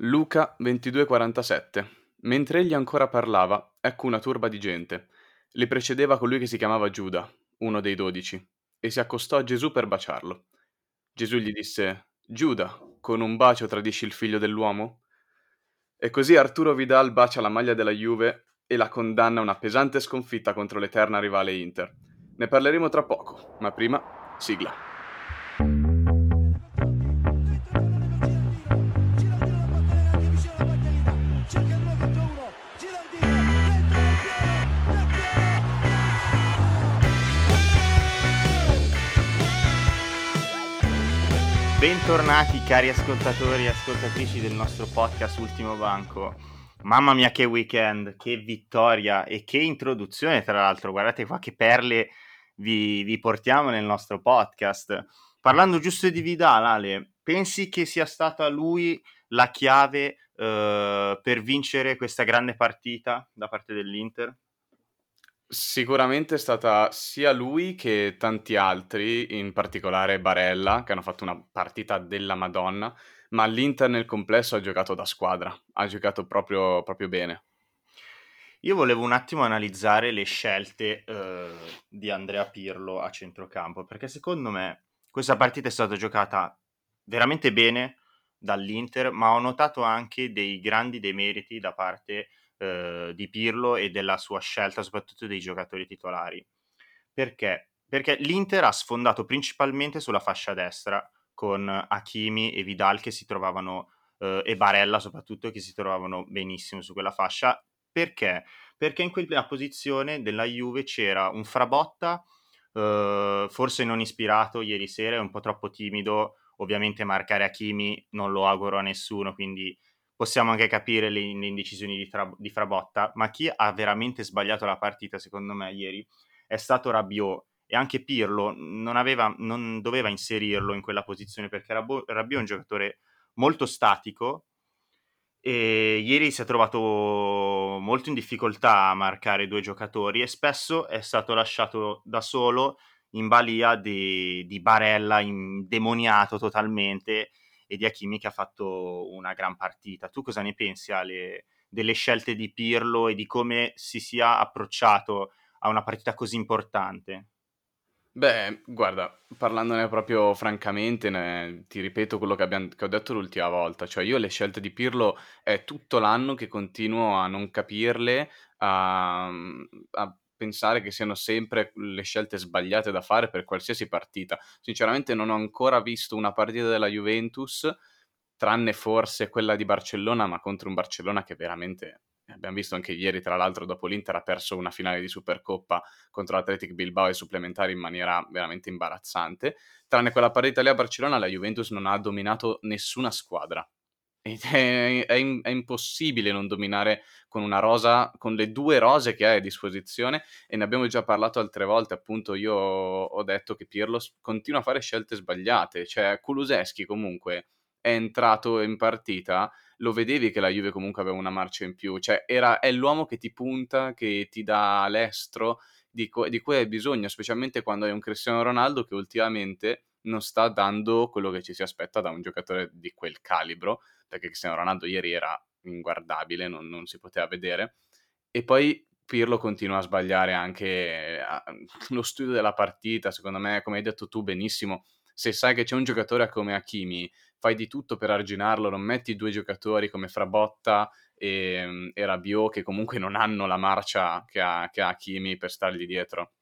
Luca 22:47 Mentre egli ancora parlava, ecco una turba di gente. Li precedeva colui che si chiamava Giuda, uno dei dodici, e si accostò a Gesù per baciarlo. Gesù gli disse: Giuda, con un bacio tradisci il figlio dell'uomo? E così Arturo Vidal bacia la maglia della Juve e la condanna a una pesante sconfitta contro l'eterna rivale Inter. Ne parleremo tra poco, ma prima sigla. Bentornati cari ascoltatori e ascoltatrici del nostro podcast Ultimo Banco. Mamma mia che weekend, che vittoria e che introduzione tra l'altro, guardate qua che perle vi, vi portiamo nel nostro podcast. Parlando giusto di Vidal, Ale, pensi che sia stata lui la chiave eh, per vincere questa grande partita da parte dell'Inter? Sicuramente è stata sia lui che tanti altri, in particolare Barella, che hanno fatto una partita della Madonna, ma l'Inter nel complesso ha giocato da squadra, ha giocato proprio, proprio bene. Io volevo un attimo analizzare le scelte eh, di Andrea Pirlo a centrocampo, perché secondo me questa partita è stata giocata veramente bene dall'Inter, ma ho notato anche dei grandi demeriti da parte eh, di Pirlo e della sua scelta, soprattutto dei giocatori titolari. Perché? Perché l'Inter ha sfondato principalmente sulla fascia destra con Hakimi e Vidal che si trovavano eh, e Barella soprattutto che si trovavano benissimo su quella fascia. Perché? Perché in quella posizione della Juve c'era un Frabotta Uh, forse non ispirato ieri sera, è un po' troppo timido. Ovviamente marcare Hakimi non lo auguro a nessuno, quindi possiamo anche capire le, le indecisioni di, tra, di, Frabotta, ma chi ha veramente sbagliato la partita, secondo me, ieri, è stato Rabiot. E anche Pirlo non, aveva, non doveva inserirlo in quella posizione perché Rabiot è un giocatore molto statico e ieri si è trovato molto in difficoltà a marcare due giocatori e spesso è stato lasciato da solo in balia di, di Barella indemoniato totalmente e di Hakimi che ha fatto una gran partita. Tu cosa ne pensi Ale delle scelte di Pirlo e di come si sia approcciato a una partita così importante? Beh, guarda, parlandone proprio francamente, ne, ti ripeto quello che, abbiamo, che, ho detto l'ultima volta, cioè io le scelte di Pirlo è tutto l'anno che continuo a non capirle, a, a pensare che siano sempre le scelte sbagliate da fare per qualsiasi partita. Sinceramente non ho ancora visto una partita della Juventus, tranne forse quella di Barcellona, ma contro un Barcellona che veramente abbiamo visto anche ieri, tra l'altro, dopo l'Inter ha perso una finale di Supercoppa contro l'Athletic Bilbao e supplementari in maniera veramente imbarazzante. Tranne quella partita lì a Barcellona, la Juventus non ha dominato nessuna squadra. È, è, è, impossibile non dominare con una rosa, con le due rose che hai a disposizione e ne abbiamo già parlato altre volte, appunto io ho detto che Pirlo continua a fare scelte sbagliate, cioè Kuluseschi comunque è entrato in partita, lo vedevi che la Juve comunque aveva una marcia in più, cioè era, è l'uomo che ti punta, che ti dà l'estro di, co- di cui hai bisogno, specialmente quando hai un Cristiano Ronaldo che ultimamente non sta dando quello che ci si aspetta da un giocatore di quel calibro perché Cristiano Ronaldo ieri era inguardabile, non, non si poteva vedere. E poi Pirlo continua a sbagliare anche lo studio della partita, secondo me, come hai detto tu benissimo, se sai che c'è un giocatore come Hakimi, fai di tutto per arginarlo, non metti due giocatori come Frabotta e, e Rabiot che comunque non hanno la marcia che ha, che ha Hakimi per stargli dietro.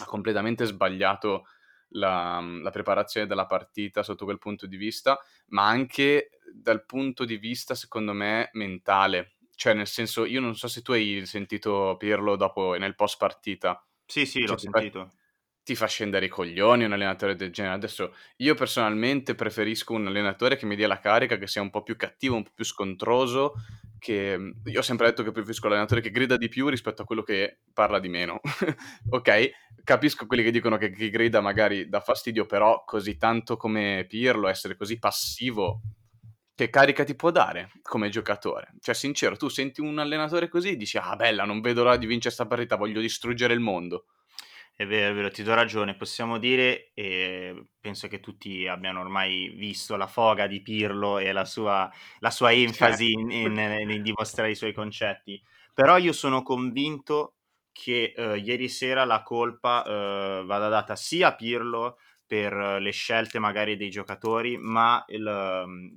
Ha completamente sbagliato la, la, preparazione della partita sotto quel punto di vista, ma anche dal punto di vista, secondo me, mentale. Cioè, nel senso, io non so se tu hai sentito Pirlo dopo nel post partita. Sì, sì, cioè, l'ho sentito. Ti fa scendere i coglioni un allenatore del genere. Adesso io personalmente preferisco un allenatore che mi dia la carica, che sia un po' più cattivo, un po' più scontroso, che mhmm, io ho sempre detto che preferisco l'allenatore che grida di più rispetto a quello che parla di meno. ok, capisco quelli che dicono che chi grida magari dà fastidio, però così tanto come Pirlo, essere così passivo, che carica ti può dare come giocatore? Cioè, sincero, tu senti un allenatore così e dici, ah, bella, non vedo l'ora di vincere questa partita, voglio distruggere il mondo. È vero, è vero, ti do ragione. Possiamo dire, e penso che tutti abbiano ormai visto la foga di Pirlo e la sua, la sua enfasi in, in, nel dimostrare i suoi concetti. Però io sono convinto che eh, ieri sera la colpa eh, vada data sia a Pirlo per le scelte magari dei giocatori, ma il,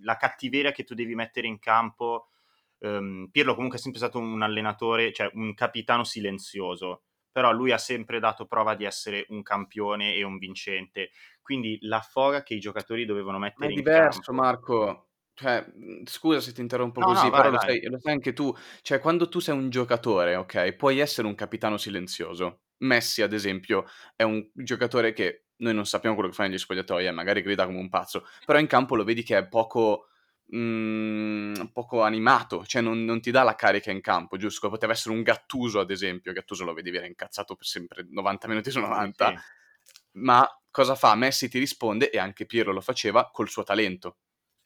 la cattiveria che tu devi mettere in campo. Um, Pirlo comunque è sempre stato un allenatore, cioè un capitano silenzioso però lui ha sempre dato prova di essere un campione e un vincente. Quindi la foga che i giocatori dovevano mettere in campo. È diverso, Marco. Cioè, mhmm, scusa se ti interrompo no, così, no, vai, però vai. Lo, sai, lo sai anche tu. Cioè, quando tu sei un giocatore, ok, puoi essere un capitano silenzioso. Messi, ad esempio, è un giocatore che noi non sappiamo quello che fa negli spogliatoi, eh, magari grida come un pazzo, però in campo lo vedi che è poco mh, mhmm, poco animato, cioè non, non, ti dà la carica in campo, giusto? Poteva essere un Gattuso, ad esempio, Gattuso lo vedevi, era incazzato per sempre 90 minuti su 90, sì. ma cosa fa? Messi ti risponde, e anche Piero lo faceva, col suo talento.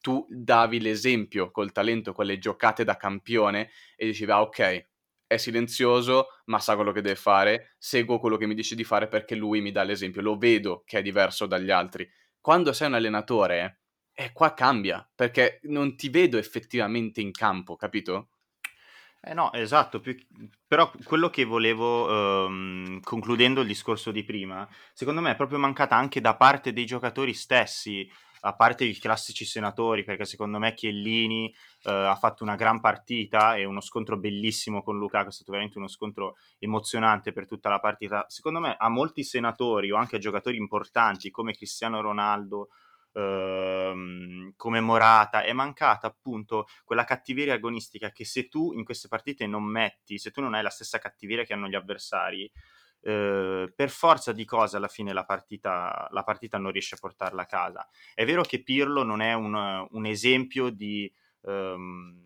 Tu davi l'esempio col talento, con le giocate da campione, e dicevi, ah ok, è silenzioso, ma sa quello che deve fare, seguo quello che mi dice di fare perché lui mi dà l'esempio, lo vedo che è diverso dagli altri. Quando sei un allenatore e qua cambia, perché non ti vedo effettivamente in campo, capito? Eh no, esatto, più... però quello che volevo, um, concludendo il discorso di prima, secondo me è proprio mancata anche da parte dei giocatori stessi, a parte i classici senatori, perché secondo me Chiellini uh, ha fatto una gran partita e uno scontro bellissimo con Lukaku, è stato veramente uno scontro emozionante per tutta la partita. Secondo me a molti senatori o anche a giocatori importanti come Cristiano Ronaldo ehm, commemorata, è mancata appunto quella cattiveria agonistica che se tu in queste partite non metti, se tu non hai la stessa cattiveria che hanno gli avversari, eh, per forza di cose alla fine la partita, la partita non riesce a portarla a casa. È vero che Pirlo non è un, un esempio di... Um,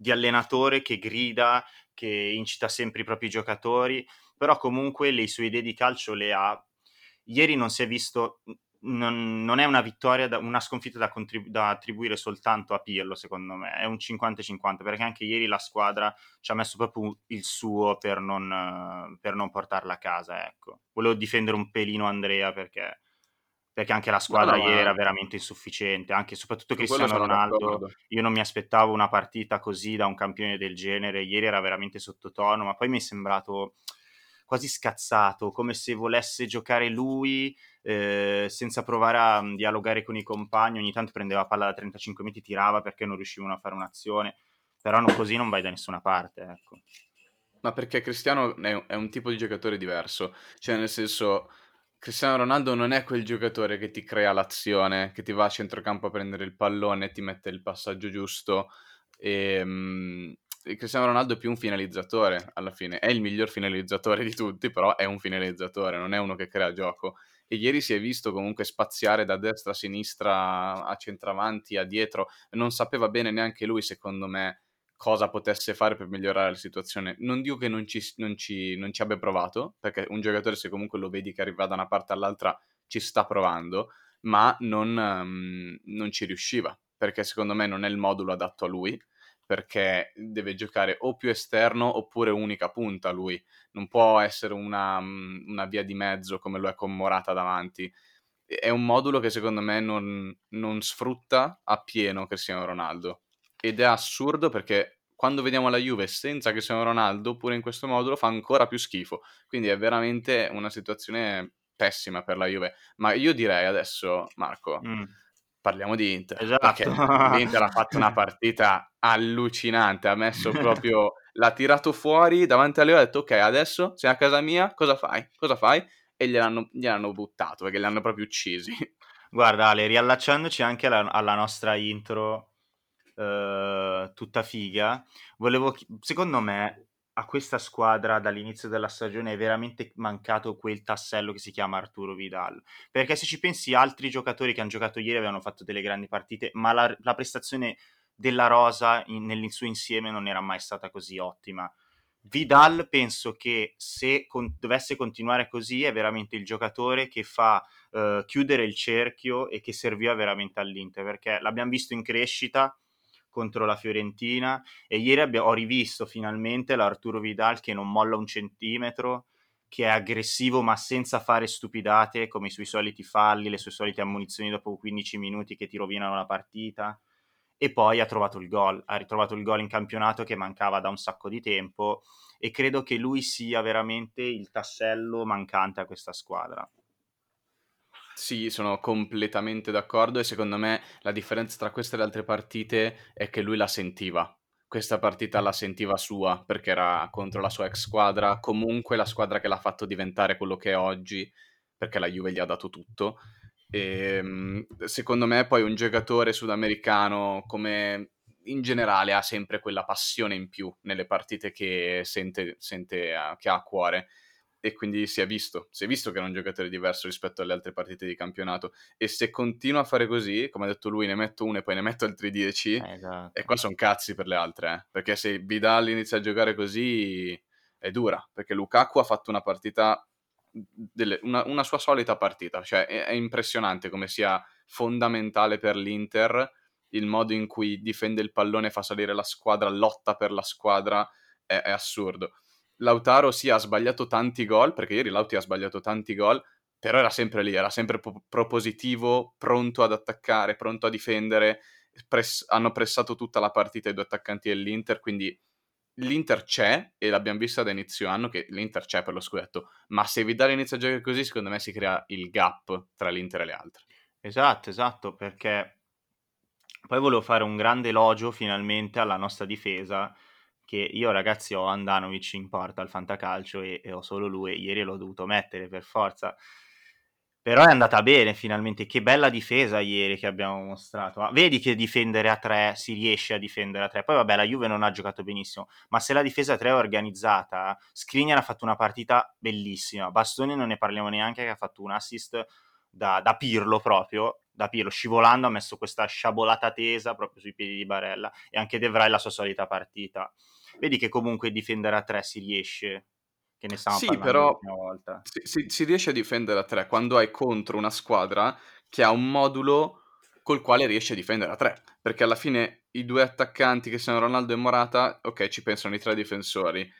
di allenatore che grida, che incita sempre i propri giocatori, però comunque le sue idee di calcio le ha. Ieri non si è visto non, non, è una vittoria, da, una sconfitta da, contribu- da, attribuire soltanto a Pirlo, secondo me, è un 50-50, perché anche ieri la squadra ci ha messo proprio il suo per non, per non portarla a casa. Ecco. Volevo difendere un pelino Andrea perché, perché anche la squadra no, no, ieri era veramente insufficiente, anche soprattutto Cristiano Ronaldo. Io non mi aspettavo una partita così da un campione del genere, ieri era veramente sottotono, ma poi mi è sembrato quasi scazzato, come se volesse giocare lui eh, senza provare a um, dialogare con i compagni, ogni tanto prendeva palla da 35 metri, tirava perché non riuscivano a fare un'azione, però no, così non vai da nessuna parte, ecco. Ma perché Cristiano è un tipo di giocatore diverso, cioè nel senso... Cristiano Ronaldo non è quel giocatore che ti crea l'azione, che ti va a centrocampo a prendere il pallone, ti mette il passaggio giusto e, um, Cristiano Ronaldo è più un finalizzatore alla fine, è il miglior finalizzatore di tutti, però è un finalizzatore, non è uno che crea gioco. E ieri si è visto comunque spaziare da destra a sinistra, a centravanti, a dietro, non sapeva bene neanche lui, secondo me, cosa potesse fare per migliorare la situazione. Non dico che non ci, non ci, non ci abbia provato, perché un giocatore se comunque lo vedi che arriva da una parte all'altra ci sta provando, ma non, um, non ci riusciva, perché secondo me non è il modulo adatto a lui perché deve giocare o più esterno oppure unica punta lui, non può essere una, mm, una via di mezzo come lo è con Morata davanti. È un modulo che secondo me non, non sfrutta appieno Cristiano Ronaldo ed è assurdo perché quando vediamo la Juve senza Cristiano Ronaldo, pure in questo modulo fa ancora più schifo. Quindi è veramente una situazione pessima per la Juve. Ma io direi adesso, Marco, mm parliamo di Inter. Esatto. L'Inter ha fatto una partita allucinante, ha messo proprio, l'ha tirato fuori davanti a Leo e ha detto ok adesso sei a casa mia, cosa fai? Cosa fai? E gliel'hanno, gliel'hanno buttato perché li hanno proprio uccisi. Guarda Ale, riallacciandoci anche alla, alla nostra intro uh, tutta figa, volevo, secondo me a questa squadra dall'inizio della stagione è veramente mancato quel tassello che si chiama Arturo Vidal. Perché se ci pensi, altri giocatori che hanno giocato ieri avevano fatto delle grandi partite, ma la, la prestazione della Rosa in, nel suo insieme non era mai stata così ottima. Vidal penso che se con, dovesse continuare così è veramente il giocatore che fa uh, chiudere il cerchio e che serviva veramente all'Inter perché l'abbiamo visto in crescita contro la Fiorentina e ieri abbia, ho rivisto finalmente l'Arturo Vidal che non molla un centimetro che è aggressivo ma senza fare stupidate come i suoi soliti falli, le sue solite ammunizioni dopo 15 minuti che ti rovinano la partita e poi ha trovato il gol, ha ritrovato il gol in campionato che mancava da un sacco di tempo e credo che lui sia veramente il tassello mancante a questa squadra. Sì, sono completamente d'accordo e secondo me la differenza tra queste e le altre partite è che lui la sentiva. Questa partita la sentiva sua perché era contro la sua ex squadra, comunque la squadra che l'ha fatto diventare quello che è oggi, perché la Juve gli ha dato tutto. E, ehm, secondo me poi un giocatore sudamericano come in generale ha sempre quella passione in più nelle partite che sente, sente che ha a cuore e quindi si è visto, si è visto che è un giocatore diverso rispetto alle altre partite di campionato e se continua a fare così, come ha detto lui, ne metto uno e poi ne metto altri 10 eh, esatto. e qua sono cazzi per le altre, eh? perché se Vidal inizia a giocare così è dura, perché Lukaku ha fatto una partita delle, una, una, sua solita partita, cioè è, è, impressionante come sia fondamentale per l'Inter il modo in cui difende il pallone, fa salire la squadra, lotta per la squadra, è, è assurdo. Lautaro sì ha sbagliato tanti gol, perché ieri Lauti ha sbagliato tanti gol, però era sempre lì, era sempre pro- propositivo, pronto ad attaccare, pronto a difendere, press- hanno pressato tutta la partita i due attaccanti dell'Inter, quindi l'Inter c'è e l'abbiamo vista da inizio anno che l'Inter c'è per lo scudetto, ma se Vidal inizia a giocare così, secondo me si crea il gap tra l'Inter e le altre. Esatto, esatto, perché poi volevo fare un grande elogio finalmente alla nostra difesa, che io ragazzi ho Andanovic in porta al fantacalcio e, e ho solo lui, ieri l'ho dovuto mettere per forza però è andata bene finalmente, che bella difesa ieri che abbiamo mostrato. Ah, vedi che difendere a tre si riesce a difendere a tre. Poi vabbè, la Juve non ha giocato benissimo, ma se la difesa a tre è organizzata, Skriniar ha fatto una partita bellissima. Bastoni non ne parliamo neanche che ha fatto un assist da, da Pirlo proprio, da Pirlo, scivolando ha messo questa sciabolata tesa proprio sui piedi di Barella e anche De Vrij la sua solita partita. Vedi che comunque difendere a tre si riesce che ne stavamo sì, però volta. Si, si, si, riesce a difendere a tre quando hai contro una squadra che ha un modulo col quale riesce a difendere a tre. Perché alla fine i due attaccanti che sono Ronaldo e Morata, ok, ci pensano i tre difensori.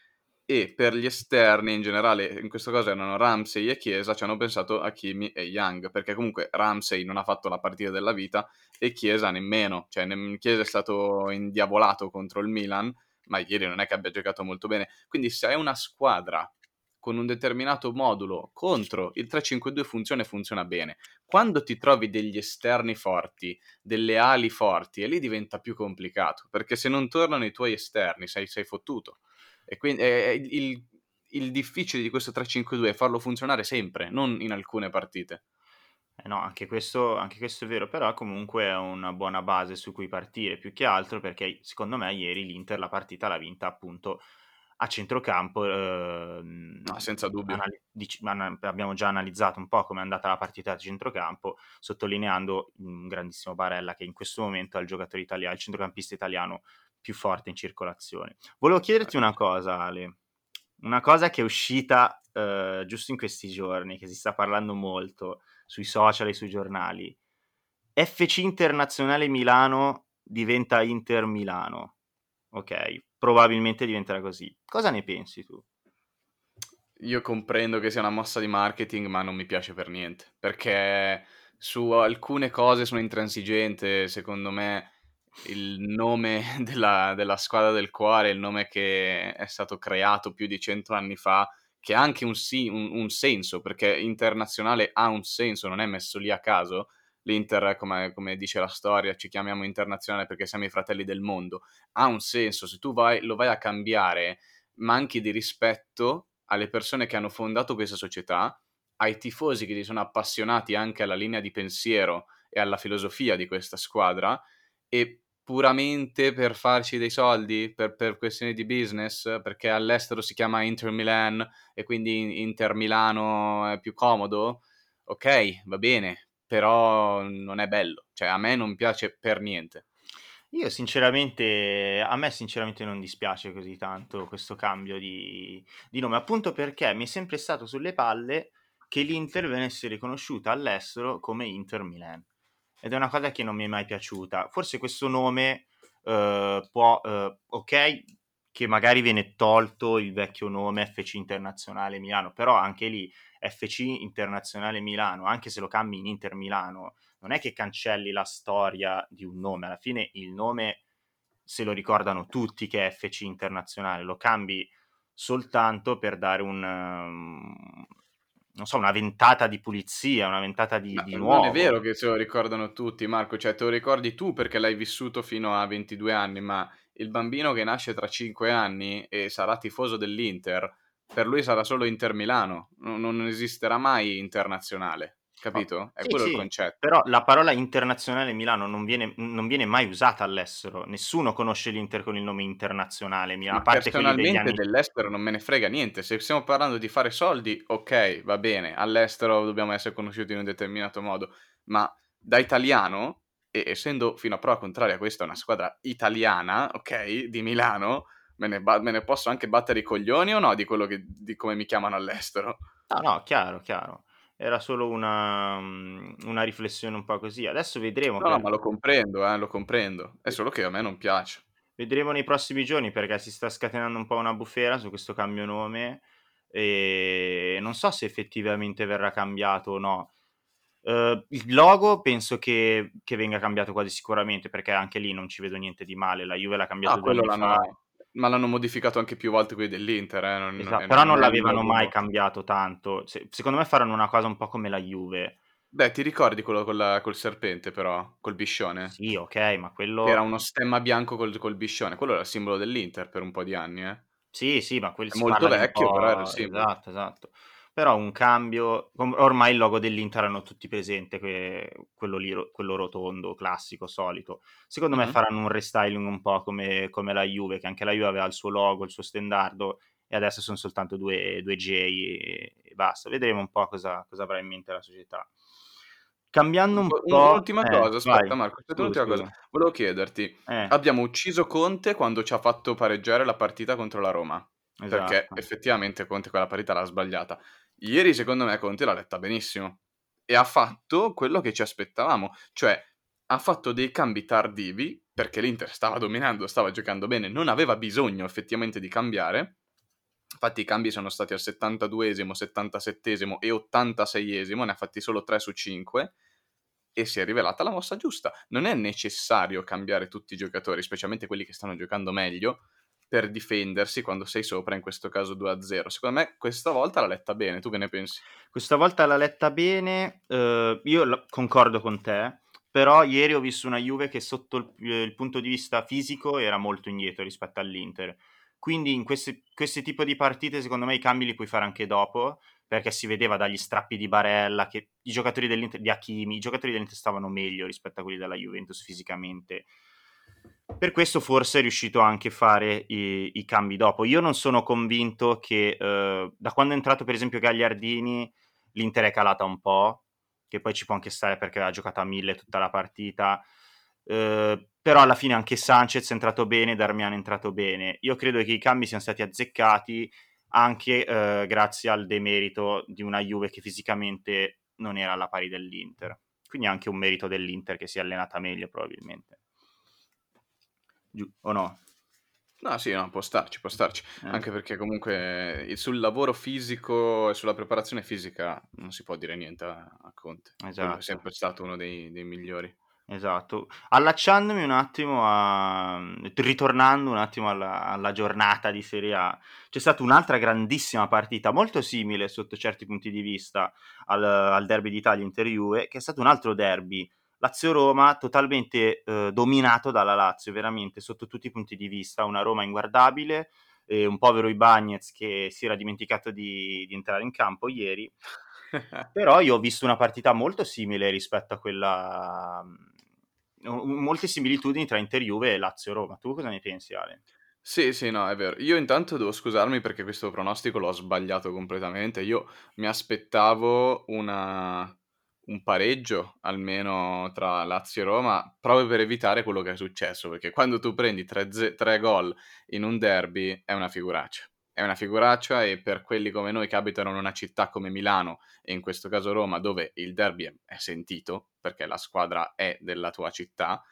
E per gli esterni in generale, in questo caso erano Ramsey e Chiesa, ci hanno pensato a Kimi e Young, perché comunque Ramsey non ha fatto la partita della vita e Chiesa nemmeno, cioè Chiesa è stato indiavolato contro il Milan, ma ieri non è che abbia giocato molto bene. Quindi se hai una squadra con un determinato modulo contro il 3-5-2 funziona e funziona bene. Quando ti trovi degli esterni forti, delle ali forti, e lì diventa più complicato, perché se non tornano i tuoi esterni sei, sei fottuto. E quindi è il, il difficile di questo 3-5-2 è farlo funzionare sempre, non in alcune partite. Eh no, anche questo, anche questo, è vero, però comunque è una buona base su cui partire, più che altro perché secondo me ieri l'Inter la partita l'ha vinta appunto a centrocampo. Eh, no, senza dubbio. Anali- dic- abbiamo già analizzato un po' come è andata la partita a centrocampo, sottolineando un grandissimo Barella che in questo momento è il giocatore italiano, il centrocampista italiano più forte in circolazione. Volevo chiederti una cosa, Ale. Una cosa che è uscita eh, giusto in questi giorni, che si sta parlando molto sui social e sui giornali. FC Internazionale Milano diventa Inter Milano. Ok, probabilmente diventerà così. Cosa ne pensi tu? Io comprendo che sia una mossa di marketing, ma non mi piace per niente, perché su alcune cose sono intransigente, secondo me il nome della, della, squadra del cuore, il nome che è stato creato più di cento anni fa, che ha anche un, sì, un, un, senso, perché internazionale ha un senso, non è messo lì a caso. L'Inter, come, come, dice la storia, ci chiamiamo internazionale perché siamo i fratelli del mondo. Ha un senso, se tu vai, lo vai a cambiare, manchi di rispetto alle persone che hanno fondato questa società, ai tifosi che si sono appassionati anche alla linea di pensiero e alla filosofia di questa squadra e puramente per farci dei soldi, per, per, questioni di business, perché all'estero si chiama Inter Milan e quindi Inter Milano è più comodo, ok, va bene, però non è bello, cioè a me non piace per niente. Io sinceramente, a me sinceramente non dispiace così tanto questo cambio di, di nome, appunto perché mi è sempre stato sulle palle che l'Inter venisse riconosciuta all'estero come Inter Milan ed è una cosa che non mi è mai piaciuta. Forse questo nome uh, può, uh, ok, che magari viene tolto il vecchio nome FC Internazionale Milano, però anche lì FC Internazionale Milano, anche se lo cambi in Inter Milano, non è che cancelli la storia di un nome, alla fine il nome se lo ricordano tutti che è FC Internazionale, lo cambi soltanto per dare un, um, non so, una ventata di pulizia, una ventata di, di nuovo. Non è vero che se lo ricordano tutti, Marco, cioè te lo ricordi tu perché l'hai vissuto fino a 22 anni, ma il bambino che nasce tra 5 anni e sarà tifoso dell'Inter, per lui sarà solo Inter Milano, non, non esisterà mai internazionale. Capito? È sì, quello sì, il concetto. Però la parola internazionale Milano non viene, non viene, mai usata all'estero. Nessuno conosce l'Inter con il nome internazionale Milano. Ma a parte personalmente anni... dell'estero non me ne frega niente. Se stiamo parlando di fare soldi, ok, va bene. All'estero dobbiamo essere conosciuti in un determinato modo. Ma da italiano, e essendo fino a prova contraria questa una squadra italiana, ok, di Milano, me ne, ba- me ne posso anche battere i coglioni o no di quello che, di come mi chiamano all'estero? No, no, chiaro, chiaro era solo una, mm, una, riflessione un po' così. Adesso vedremo. No, per... ma lo comprendo, eh, lo comprendo. È solo che a me non piace. Vedremo nei prossimi giorni perché si sta scatenando un po' una bufera su questo cambio nome e non so se effettivamente verrà cambiato o no. Uh, il logo penso che, che, venga cambiato quasi sicuramente perché anche lì non ci vedo niente di male. La Juve l'ha cambiato ah, quello l'hanno, ma l'hanno modificato anche più volte quelli dell'Inter, eh? non, esatto, non, però non, non l'avevano mai cambiato tanto. Se, secondo me faranno una cosa un po' come la Juve. Beh, ti ricordi quello col, col serpente, però, col biscione? Sì, ok, ma quello... Era uno stemma bianco col, col biscione, quello era il simbolo dell'Inter per un po' di anni, eh? Sì, sì, ma quello è molto vecchio, però era il simbolo. Esatto, esatto però un cambio, ormai il logo dell'Inter hanno tutti presente, que, quello, lì, quello rotondo, classico, solito. Secondo mm-hmm. me faranno un restyling un po' come, come, la Juve, che anche la Juve aveva il suo logo, il suo standardo, e adesso sono soltanto due, due J e, e, basta. Vedremo un po' cosa, cosa, avrà in mente la società. Cambiando un po'... Un'ultima eh, cosa, aspetta vai. Marco, aspetta un'ultima cosa. Volevo chiederti, eh. abbiamo ucciso Conte quando ci ha fatto pareggiare la partita contro la Roma. Esatto. Perché effettivamente Conte quella partita l'ha sbagliata. Ieri secondo me Conte l'ha letta benissimo e ha fatto quello che ci aspettavamo, cioè ha fatto dei cambi tardivi perché l'Inter stava dominando, stava giocando bene, non aveva bisogno effettivamente di cambiare. Infatti i cambi sono stati al 72esimo, 77esimo e 86esimo, ne ha fatti solo 3 su 5 e si è rivelata la mossa giusta. Non è necessario cambiare tutti i giocatori, specialmente quelli che stanno giocando meglio, per difendersi quando sei sopra, in questo caso 2-0. Secondo me questa volta l'ha letta bene, tu che ne pensi? Questa volta l'ha letta bene, uh, io l- concordo con te, però ieri ho visto una Juve che sotto il, il, punto di vista fisico era molto indietro rispetto all'Inter. Quindi in questi, questi tipi di partite secondo me i cambi li puoi fare anche dopo, perché si vedeva dagli strappi di Barella che i giocatori dell'Inter, di Hakimi, i giocatori dell'Inter stavano meglio rispetto a quelli della Juventus fisicamente per questo forse è riuscito anche a fare i, i, cambi dopo. Io non sono convinto che eh, da quando è entrato per esempio Gagliardini l'Inter è calata un po', che poi ci può anche stare perché ha giocato a mille tutta la partita, eh, però alla fine anche Sanchez è entrato bene, Darmian è entrato bene. Io credo che i cambi siano stati azzeccati anche eh, grazie al demerito di una Juve che fisicamente non era alla pari dell'Inter. Quindi anche un merito dell'Inter che si è allenata meglio probabilmente o no? No, sì, no, può starci, può starci. Eh. Anche perché comunque sul lavoro fisico e sulla preparazione fisica non si può dire niente a, a Conte. Esatto. È sempre stato uno dei, dei migliori. Esatto. Allacciandomi un attimo a... ritornando un attimo alla, alla, giornata di Serie A, c'è stata un'altra grandissima partita, molto simile sotto certi punti di vista al, al derby d'Italia Inter-Juve, che è stato un altro derby Lazio-Roma totalmente eh, dominato dalla Lazio, veramente sotto tutti i punti di vista, una Roma inguardabile, eh, un povero Ibagnez che si era dimenticato di, di entrare in campo ieri, però io ho visto una partita molto simile rispetto a quella, mm, molte similitudini tra Inter-Juve e Lazio-Roma. Tu cosa ne pensi Ale? Sì, sì, no, è vero. Io intanto devo scusarmi perché questo pronostico l'ho sbagliato completamente. Io mi aspettavo una un pareggio almeno tra Lazio e Roma, proprio per evitare quello che è successo, perché quando tu prendi tre, ze- tre gol in un derby è una figuraccia. È una figuraccia e per quelli come noi che abitano in una città come Milano e in questo caso Roma, dove il derby è sentito, perché la squadra è della tua città,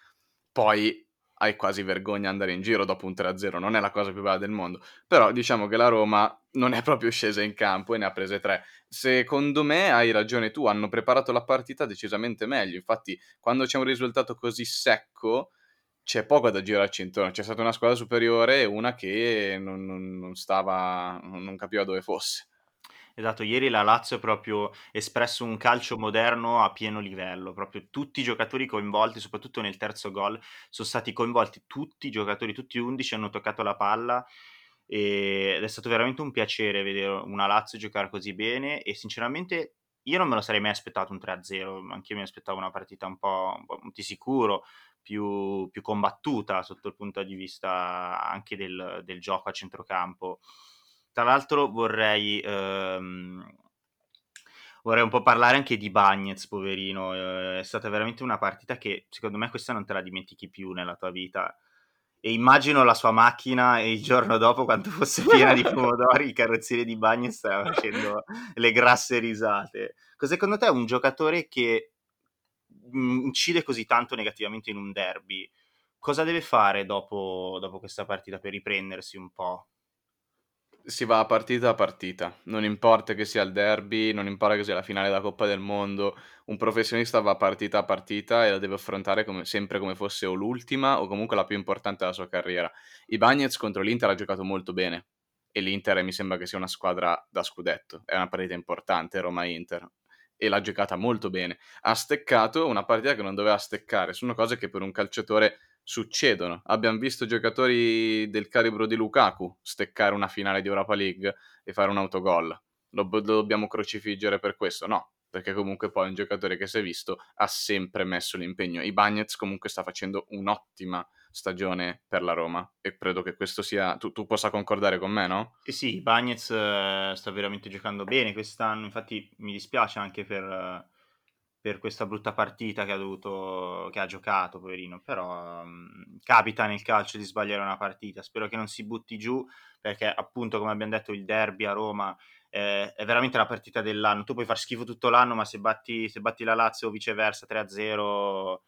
poi hai quasi vergogna andare in giro dopo un 3-0, non è la cosa più bella del mondo. Però diciamo che la Roma non è proprio scesa in campo e ne ha prese tre. Secondo me hai ragione tu, hanno preparato la partita decisamente meglio. Infatti, quando c'è un risultato così secco, c'è poco da girarci intorno. C'è stata una squadra superiore e una che non, non, non stava, non capiva dove fosse. Esatto, ieri la Lazio ha proprio espresso un calcio moderno a pieno livello, proprio tutti i giocatori coinvolti, soprattutto nel terzo gol, sono stati coinvolti tutti i giocatori, tutti 11 hanno toccato la palla ed è stato veramente un piacere vedere una Lazio giocare così bene e sinceramente io non me lo sarei mai aspettato un 3-0, anche io mi aspettavo una partita un po', un di sicuro, più, più, combattuta sotto il punto di vista anche del, del gioco a centrocampo. Tra l'altro vorrei, ehm, vorrei un po' parlare anche di Bagnez, poverino. Eh, è stata veramente una partita che secondo me questa non te la dimentichi più nella tua vita. E immagino la sua macchina e il giorno dopo, quando fosse piena di pomodori, il carrozziere di Bagnez stava facendo le grasse risate. Secondo te è un giocatore che mm, incide così tanto negativamente in un derby? Cosa deve fare dopo, dopo questa partita per riprendersi un po'? Si va partita a partita, non importa che sia il derby, non importa che sia la finale della Coppa del Mondo, un professionista va partita a partita e la deve affrontare come, sempre come fosse o l'ultima o comunque la più importante della sua carriera. I Bagnets contro l'Inter ha giocato molto bene e l'Inter mi sembra che sia una squadra da scudetto, è una partita importante Roma-Inter e l'ha giocata molto bene. Ha steccato una partita che non doveva steccare, sono cose che per un calciatore succedono. Abbiamo visto giocatori del calibro di Lukaku steccare una finale di Europa League e fare un autogol. Lo, lo dobbiamo crocifiggere per questo? No, perché comunque poi un giocatore che si è visto ha sempre messo l'impegno. I Bagnets comunque sta facendo un'ottima stagione per la Roma e credo che questo sia tu, tu possa concordare con me, no? Sì, sì, Bagnets uh, sta veramente giocando bene quest'anno, infatti mi dispiace anche per uh per questa brutta partita che ha, dovuto, che ha giocato, poverino, però um, capita nel calcio di sbagliare una partita, spero che non si butti giù perché appunto come abbiamo detto il derby a Roma eh, è veramente la partita dell'anno, tu puoi far schifo tutto l'anno ma se batti, se batti la Lazio o viceversa 3-0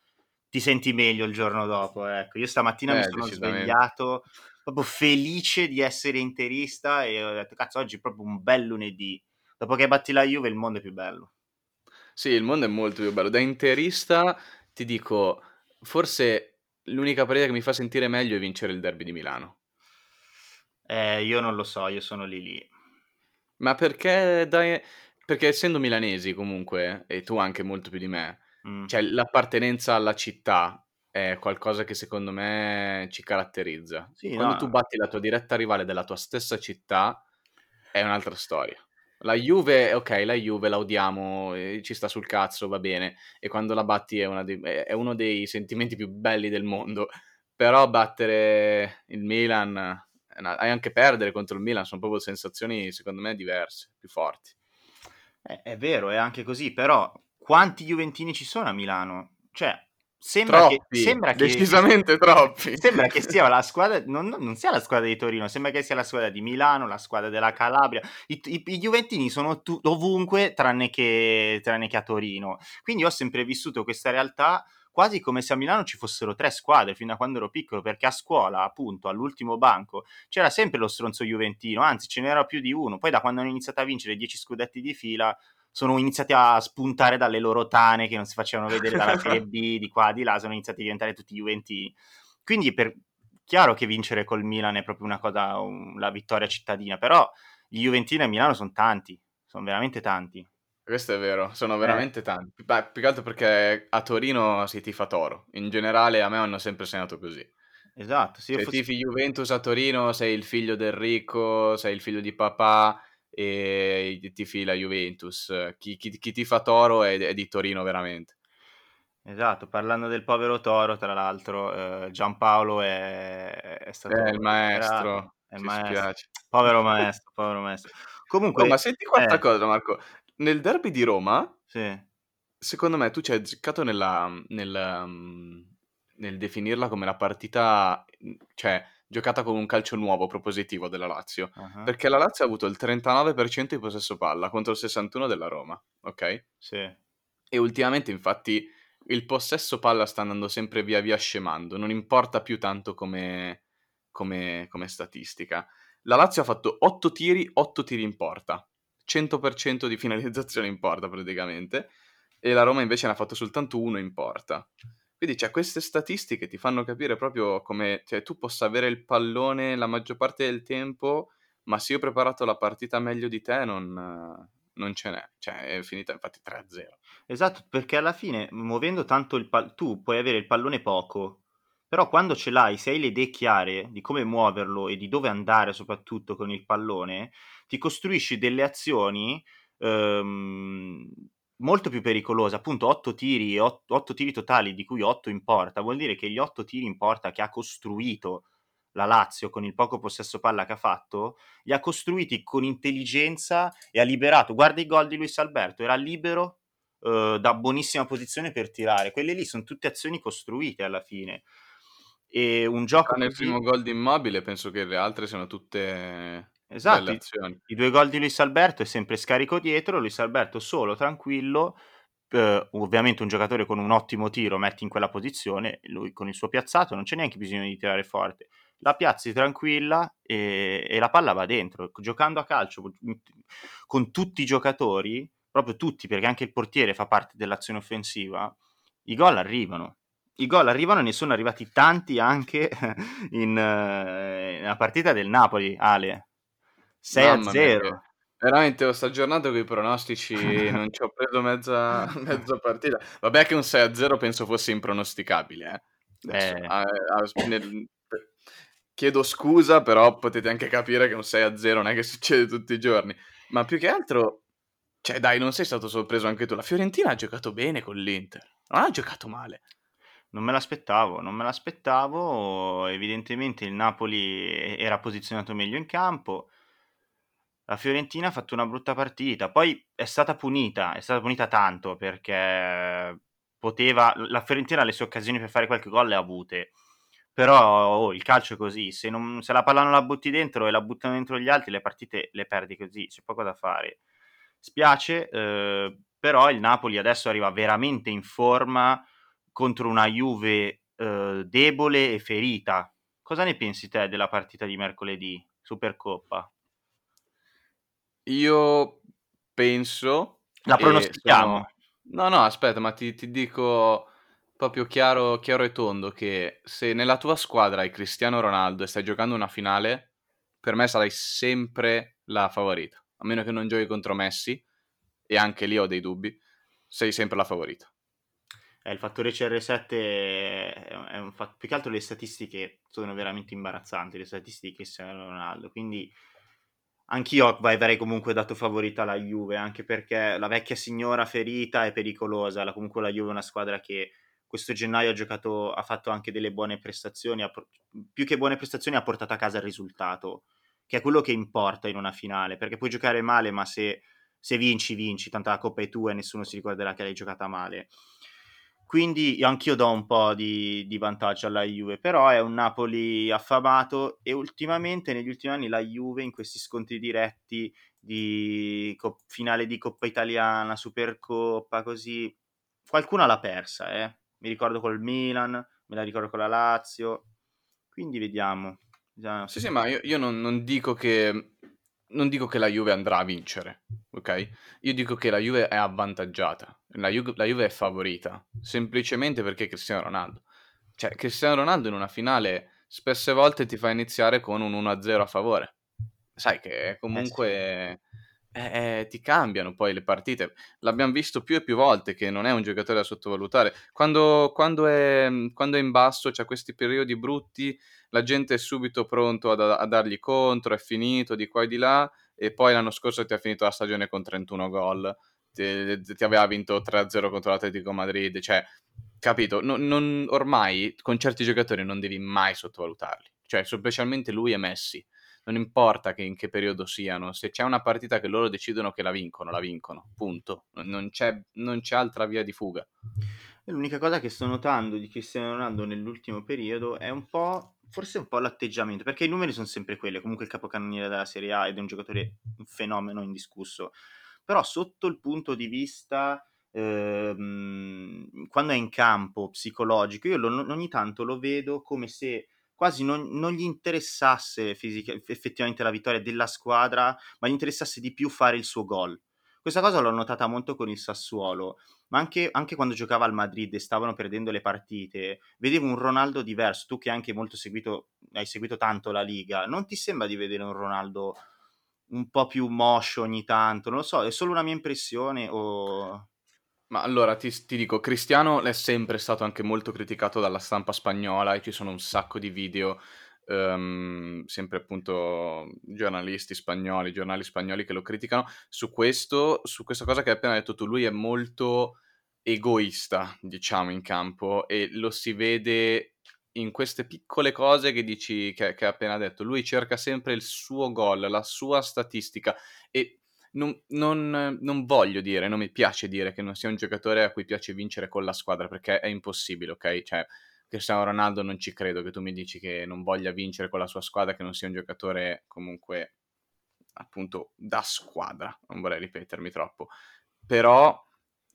ti senti meglio il giorno dopo, ecco. io stamattina eh, mi sono svegliato proprio felice di essere interista e ho detto cazzo oggi è proprio un bel lunedì, dopo che batti la Juve il mondo è più bello. Sì, il mondo è molto più bello. Da interista ti dico, forse l'unica partita che mi fa sentire meglio è vincere il derby di Milano. Eh, io non lo so, io sono lì lì. Ma perché, dai, perché essendo milanesi comunque, e tu anche molto più di me, mm. cioè l'appartenenza alla città è qualcosa che secondo me ci caratterizza. Sì, Quando no. tu batti la tua diretta rivale della tua stessa città è un'altra storia. La Juve, ok, la Juve la odiamo, eh, ci sta sul cazzo, va bene, e quando la batti è, dei, è, uno dei sentimenti più belli del mondo, però battere il Milan, e anche perdere contro il Milan, sono proprio sensazioni secondo me diverse, più forti. È, è vero, è anche così, però quanti Juventini ci sono a Milano? Cioè, Sembra troppi, che, sembra decisamente che, troppi. Sembra che sia la squadra, non, non, sia la squadra di Torino, sembra che sia la squadra di Milano, la squadra della Calabria. I, i, i Juventini sono tu, ovunque tranne che, tranne che a Torino. Quindi ho sempre vissuto questa realtà quasi come se a Milano ci fossero tre squadre fin da quando ero piccolo, perché a scuola, appunto, all'ultimo banco, c'era sempre lo stronzo Juventino, anzi ce n'era più di uno. Poi da quando hanno iniziato a vincere dieci scudetti di fila, sono iniziati a spuntare dalle loro tane che non si facevano vedere dalla Serie B di qua di là, sono iniziati a diventare tutti Juventini. Quindi per, chiaro che vincere col Milan è proprio una cosa, un, la vittoria cittadina, però gli Juventini a Milano sono tanti, sono veramente tanti. Questo è vero, sono eh. veramente eh. tanti. Beh, più che altro perché a Torino si tifa Toro. In generale a me hanno sempre segnato così. Esatto. Se, se fossi... tifi Juventus a Torino sei il figlio del ricco, sei il figlio di papà, e ti fila Juventus. Chi, chi, chi ti fa Toro è, è, di Torino veramente. Esatto, parlando del povero Toro, tra l'altro, eh, Giampaolo è, è stato... È il maestro, è il maestro. Povero maestro, povero maestro. Comunque... Oh, ma senti quanta eh. cosa, Marco. Nel derby di Roma, sì. secondo me tu ci hai azzeccato nella, nel, nel definirla come la partita... Cioè, giocata con un calcio nuovo, propositivo della Lazio, uh-huh. perché la Lazio ha avuto il 39% di possesso palla contro il 61% della Roma, ok? Sì. E ultimamente, infatti, il possesso palla sta andando sempre via via scemando, non importa più tanto come, come, come statistica. La Lazio ha fatto 8 tiri, 8 tiri in porta, 100% di finalizzazione in porta praticamente, e la Roma invece ne ha fatto soltanto uno in porta. Quindi cioè, queste statistiche ti fanno capire proprio come cioè, tu possa avere il pallone la maggior parte del tempo, ma se io ho preparato la partita meglio di te non, non ce n'è. Cioè, è finita infatti 3-0. Esatto, perché alla fine, muovendo tanto il pallone, tu puoi avere il pallone poco, però quando ce l'hai, se hai le idee chiare di come muoverlo e di dove andare soprattutto con il pallone, ti costruisci delle azioni ehm, molto più pericolose, appunto 8 tiri, 8, 8 tiri totali di cui 8 in porta, vuol dire che gli 8 tiri in porta che ha costruito la Lazio con il poco possesso palla che ha fatto, li ha costruiti con intelligenza e ha liberato. Guarda i gol di Luis Alberto, era libero eh, da buonissima posizione per tirare. Quelle lì sono tutte azioni costruite alla fine. E un gioco Nel primo gol di Immobile penso che le altre siano tutte Esatto, i, i, due gol di Luis Alberto è sempre scarico dietro, Luis Alberto solo, tranquillo, eh, ovviamente un giocatore con un ottimo tiro metti in quella posizione, lui con il suo piazzato non c'è neanche bisogno di tirare forte, la piazzi tranquilla e, e la palla va dentro, giocando a calcio con tutti i giocatori, proprio tutti perché anche il portiere fa parte dell'azione offensiva, i gol arrivano, i gol arrivano e ne sono arrivati tanti anche in, uh, nella partita del Napoli, Ale. 6 a 0. Veramente ho stagionato con i pronostici, non ci ho preso mezza, mezza partita. Vabbè che un 6 a 0 penso fosse impronosticabile. Eh. Adesso, eh. A, a, nel, chiedo scusa, però potete anche capire che un 6 a 0 non è che succede tutti i giorni. Ma più che altro, cioè dai, non sei stato sorpreso anche tu. La Fiorentina ha giocato bene con l'Inter, non ha giocato male. Non me l'aspettavo, non me l'aspettavo. Evidentemente il Napoli era posizionato meglio in campo la Fiorentina ha fatto una brutta partita, poi è stata punita, è stata punita tanto perché poteva, la Fiorentina le sue occasioni per fare qualche gol le ha avute, però oh, il calcio è così, se, non, se la palla non la butti dentro e la buttano dentro gli altri le partite le perdi così, c'è poco da fare. Spiace, eh, però il Napoli adesso arriva veramente in forma contro una Juve eh, debole e ferita. Cosa ne pensi te della partita di mercoledì, Supercoppa? Io penso... La pronostichiamo? Sono... No, no, aspetta, ma ti, ti dico proprio chiaro, chiaro, e tondo che se nella tua squadra hai Cristiano Ronaldo e stai giocando una finale, per me sarai sempre la favorita. A meno che non giochi contro Messi, e anche lì ho dei dubbi, sei sempre la favorita. Eh, il fattore CR7 è un fatto, più che altro le statistiche sono veramente imbarazzanti, le statistiche di Cristiano Ronaldo, quindi Anch'io avrei comunque dato favorita alla Juve, anche perché la vecchia signora ferita è pericolosa. La, comunque la Juve è una squadra che questo gennaio ha giocato, ha fatto anche delle buone prestazioni, ha, più che buone prestazioni ha portato a casa il risultato, che è quello che importa in una finale, perché puoi giocare male, ma se, se vinci, vinci, tanto la coppa è tua e nessuno si ricorderà che l'hai giocata male. Quindi anch'io do un po' di, di, vantaggio alla Juve, però è un Napoli affamato e ultimamente, negli ultimi anni, la Juve in questi scontri diretti di co- finale di Coppa Italiana, Supercoppa, così, qualcuna l'ha persa, eh? Mi ricordo col Milan, me la ricordo con la Lazio, quindi vediamo. Sì, sì, ma io, io non, non dico che non dico che la Juve andrà a vincere, ok? Io dico che la Juve è avvantaggiata, la Juve, la Juve è favorita, semplicemente perché Cristiano Ronaldo. Cioè, Cristiano Ronaldo in una finale spesse volte ti fa iniziare con un 1-0 a favore. Sai che comunque eh sì. eh, eh, ti cambiano poi le partite. L'abbiamo visto più e più volte che non è un giocatore da sottovalutare. Quando, quando, è, quando è in basso, c'è questi periodi brutti la gente è subito pronto a, a, dargli contro, è finito di qua e di là, e poi l'anno scorso ti ha finito la stagione con 31 gol, ti, ti aveva vinto 3-0 contro l'Atletico Madrid, cioè, capito, non, non, ormai con certi giocatori non devi mai sottovalutarli, cioè, specialmente lui e Messi, non importa che in che periodo siano, se c'è una partita che loro decidono che la vincono, la vincono, punto, non c'è, non c'è altra via di fuga. L'unica cosa che sto notando di Cristiano Ronaldo nell'ultimo periodo è un po' forse un po' l'atteggiamento, perché i numeri sono sempre quelli, comunque il capocannoniere della Serie A ed è un giocatore un fenomeno indiscusso, però sotto il punto di vista ehm, quando è in campo psicologico, io lo, ogni tanto lo vedo come se quasi non, non gli interessasse fisica, effettivamente la vittoria della squadra, ma gli interessasse di più fare il suo gol. Questa cosa l'ho notata molto con il Sassuolo, ma anche, anche, quando giocava al Madrid e stavano perdendo le partite, vedevo un Ronaldo diverso. Tu che anche molto seguito, hai seguito tanto la Liga, non ti sembra di vedere un Ronaldo un po' più moscio ogni tanto? Non lo so, è solo una mia impressione o... Ma allora ti, ti, dico, Cristiano è sempre stato anche molto criticato dalla stampa spagnola e ci sono un sacco di video, um, sempre appunto giornalisti spagnoli, giornali spagnoli che lo criticano su questo, su questa cosa che hai appena detto tu. Lui è molto egoista, diciamo, in campo e lo si vede in queste piccole cose che dici, che, che hai appena detto. Lui cerca sempre il suo gol, la sua statistica e non, non, non, voglio dire, non mi piace dire che non sia un giocatore a cui piace vincere con la squadra perché è impossibile, ok? Cioè, Cristiano Ronaldo non ci credo che tu mi dici che non voglia vincere con la sua squadra, che non sia un giocatore comunque appunto da squadra, non vorrei ripetermi troppo. Però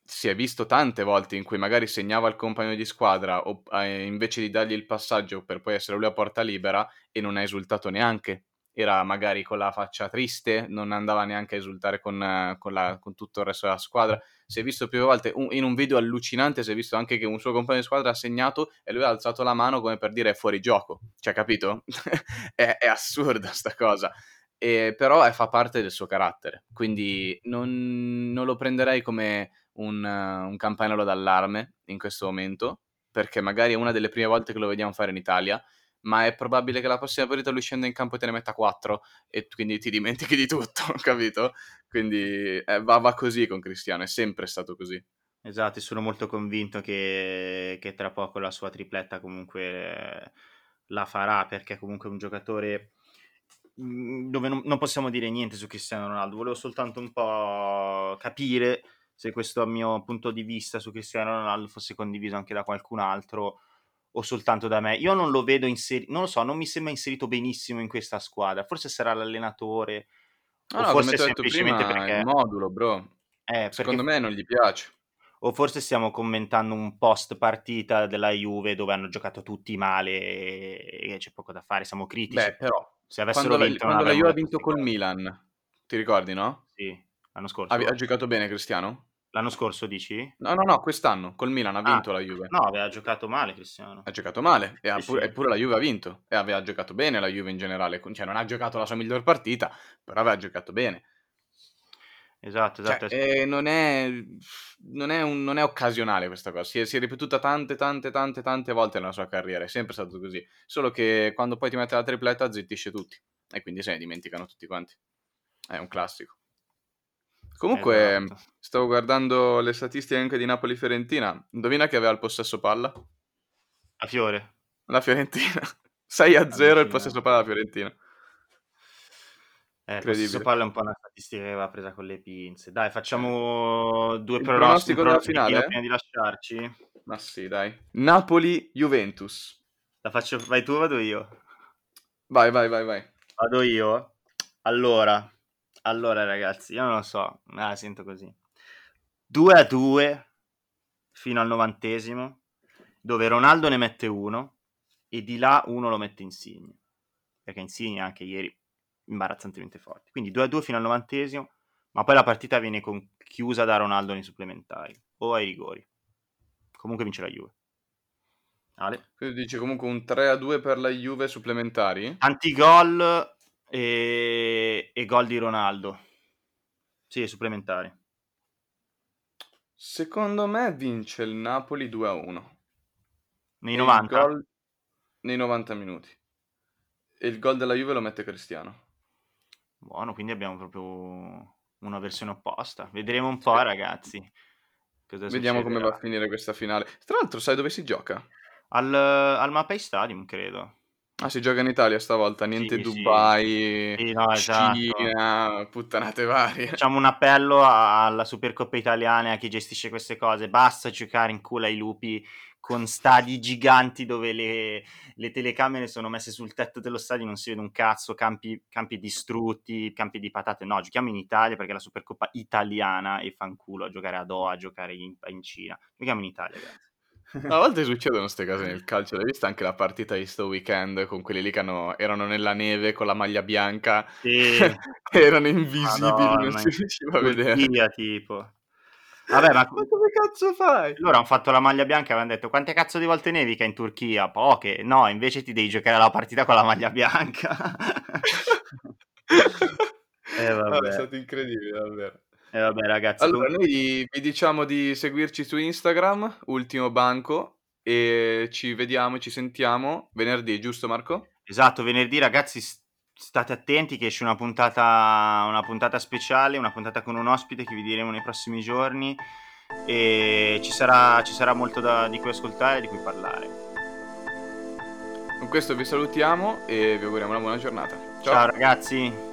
si è visto tante volte in cui magari segnava il compagno di squadra o eh, invece di dargli il passaggio per poi essere lui a porta libera e non ha esultato neanche era magari con la faccia triste, non andava neanche a esultare con, con, la, con tutto il resto della squadra. Si è visto più volte un, in un video allucinante, si è visto anche che un suo compagno di squadra ha segnato e lui ha alzato la mano come per dire fuori gioco. Cioè, capito? è, è, assurda sta cosa. E, però fa parte del suo carattere, quindi non, non lo prenderei come un, un campanello d'allarme in questo momento, perché magari è una delle prime volte che lo vediamo fare in Italia ma è probabile che la prossima partita lui scenda in campo e te ne metta 4 e quindi ti dimentichi di tutto, capito? Quindi eh, va, va, così con Cristiano, è sempre stato così. Esatto, sono molto convinto che, che tra poco la sua tripletta comunque la farà perché comunque è un giocatore mm, dove non, non possiamo dire niente su Cristiano Ronaldo, volevo soltanto un po' capire se questo mio punto di vista su Cristiano Ronaldo fosse condiviso anche da qualcun altro o soltanto da me? Io non lo vedo inserito, non lo so, non mi sembra inserito benissimo in questa squadra. Forse sarà l'allenatore, no, o no, forse semplicemente prima, perché... il modulo, bro. Eh, perché... Secondo me non gli piace. O forse stiamo commentando un post partita della Juve dove hanno giocato tutti male e c'è poco da fare, siamo critici. Beh, però, se avessero quando vinto... La, quando la Juve ha vinto col Milan, ti ricordi, no? Sì, l'anno scorso. Ha, ha giocato bene Cristiano? L'anno scorso dici? No, no, no, quest'anno col Milan ha ah, vinto ah, la Juve. No, aveva giocato male Cristiano. Ha giocato male, e sì, pure, eppure la Juve ha vinto. E aveva giocato bene la Juve in generale. Cioè, non ha giocato la sua miglior partita, però aveva giocato bene. Esatto, esatto. Cioè, non, è, non, è un, non, è, occasionale questa cosa. Si è, si è, ripetuta tante, tante, tante, tante volte nella sua carriera. È sempre stato così. Solo che quando poi ti mette la tripletta zittisce tutti. E quindi se ne dimenticano tutti quanti. È un classico. Comunque, esatto. stavo guardando le statistiche anche di Napoli-Fiorentina. Indovina chi aveva il possesso palla? A Fiore. La Fiorentina. 6 a 0 il possesso palla alla Fiorentina. Eh, il possesso palla è un po' una statistica che va presa con le pinze. Dai, facciamo due il pronostici della finale prima di lasciarci. Ma sì, dai. Napoli-Juventus. La faccio... Vai tu o vado io? Vai, vai, vai, vai. Vado io? Allora, allora, ragazzi, io non lo so, me la sento così. 2 a 2 fino al novantesimo, dove Ronaldo ne mette uno e di là uno lo mette Insigne, perché Insigne anche ieri imbarazzantemente forte. Quindi 2 a 2 fino al novantesimo, ma poi la partita viene chiusa da Ronaldo nei supplementari o ai rigori. Comunque vince la Juve. Ale. Quindi dice comunque un 3 a 2 per la Juve supplementari? Tanti gol e, e gol di Ronaldo. Sì, supplementari. Secondo me vince il Napoli 2 a 1. Nei 90? Gol... Nei 90 minuti. E il gol della Juve lo mette Cristiano. Buono, quindi abbiamo proprio una versione opposta. Vedremo un po', sì. ragazzi. Vediamo come va a finire questa finale. Tra l'altro, sai dove si gioca? Al, al Mapei Stadium, credo. Ah, si gioca in Italia stavolta, niente Sì, sì. Dubai, Sì, no, esatto. Cina, puttanate varie. Facciamo un appello alla Supercoppa italiana e a chi gestisce queste cose. Basta giocare in culo ai lupi con stadi giganti dove le, le, telecamere sono messe sul tetto dello stadio, non si vede un cazzo, campi, campi, distrutti, campi di patate. No, giochiamo in Italia perché è la Supercoppa italiana e fanculo a giocare a Doha, a giocare in, in Cina. Giochiamo in Italia, grazie. A volte succedono queste cose nel calcio, l'hai vista anche la partita di sto weekend con quelli lì che hanno, erano nella neve con la maglia bianca, sì. erano invisibili, Madonna, non si riusciva a vedere. tipo. Vabbè, ma... ma come cazzo fai? Loro hanno fatto la maglia bianca e avevano detto quante cazzo di volte nevica in Turchia? Poche. No, invece ti devi giocare la partita con la maglia bianca. eh, vabbè. è stato incredibile, davvero. E eh, vabbè, ragazzi. Allora, com- noi vi diciamo di seguirci su Instagram, ultimo banco, e ci vediamo, ci sentiamo venerdì, giusto Marco? Esatto, venerdì ragazzi state attenti che esce una puntata, una puntata speciale, una puntata con un ospite che vi diremo nei prossimi giorni e ci sarà, ci sarà molto da, di cui ascoltare e di cui parlare. Con questo vi salutiamo e vi auguriamo una buona giornata. Ciao, Ciao ragazzi!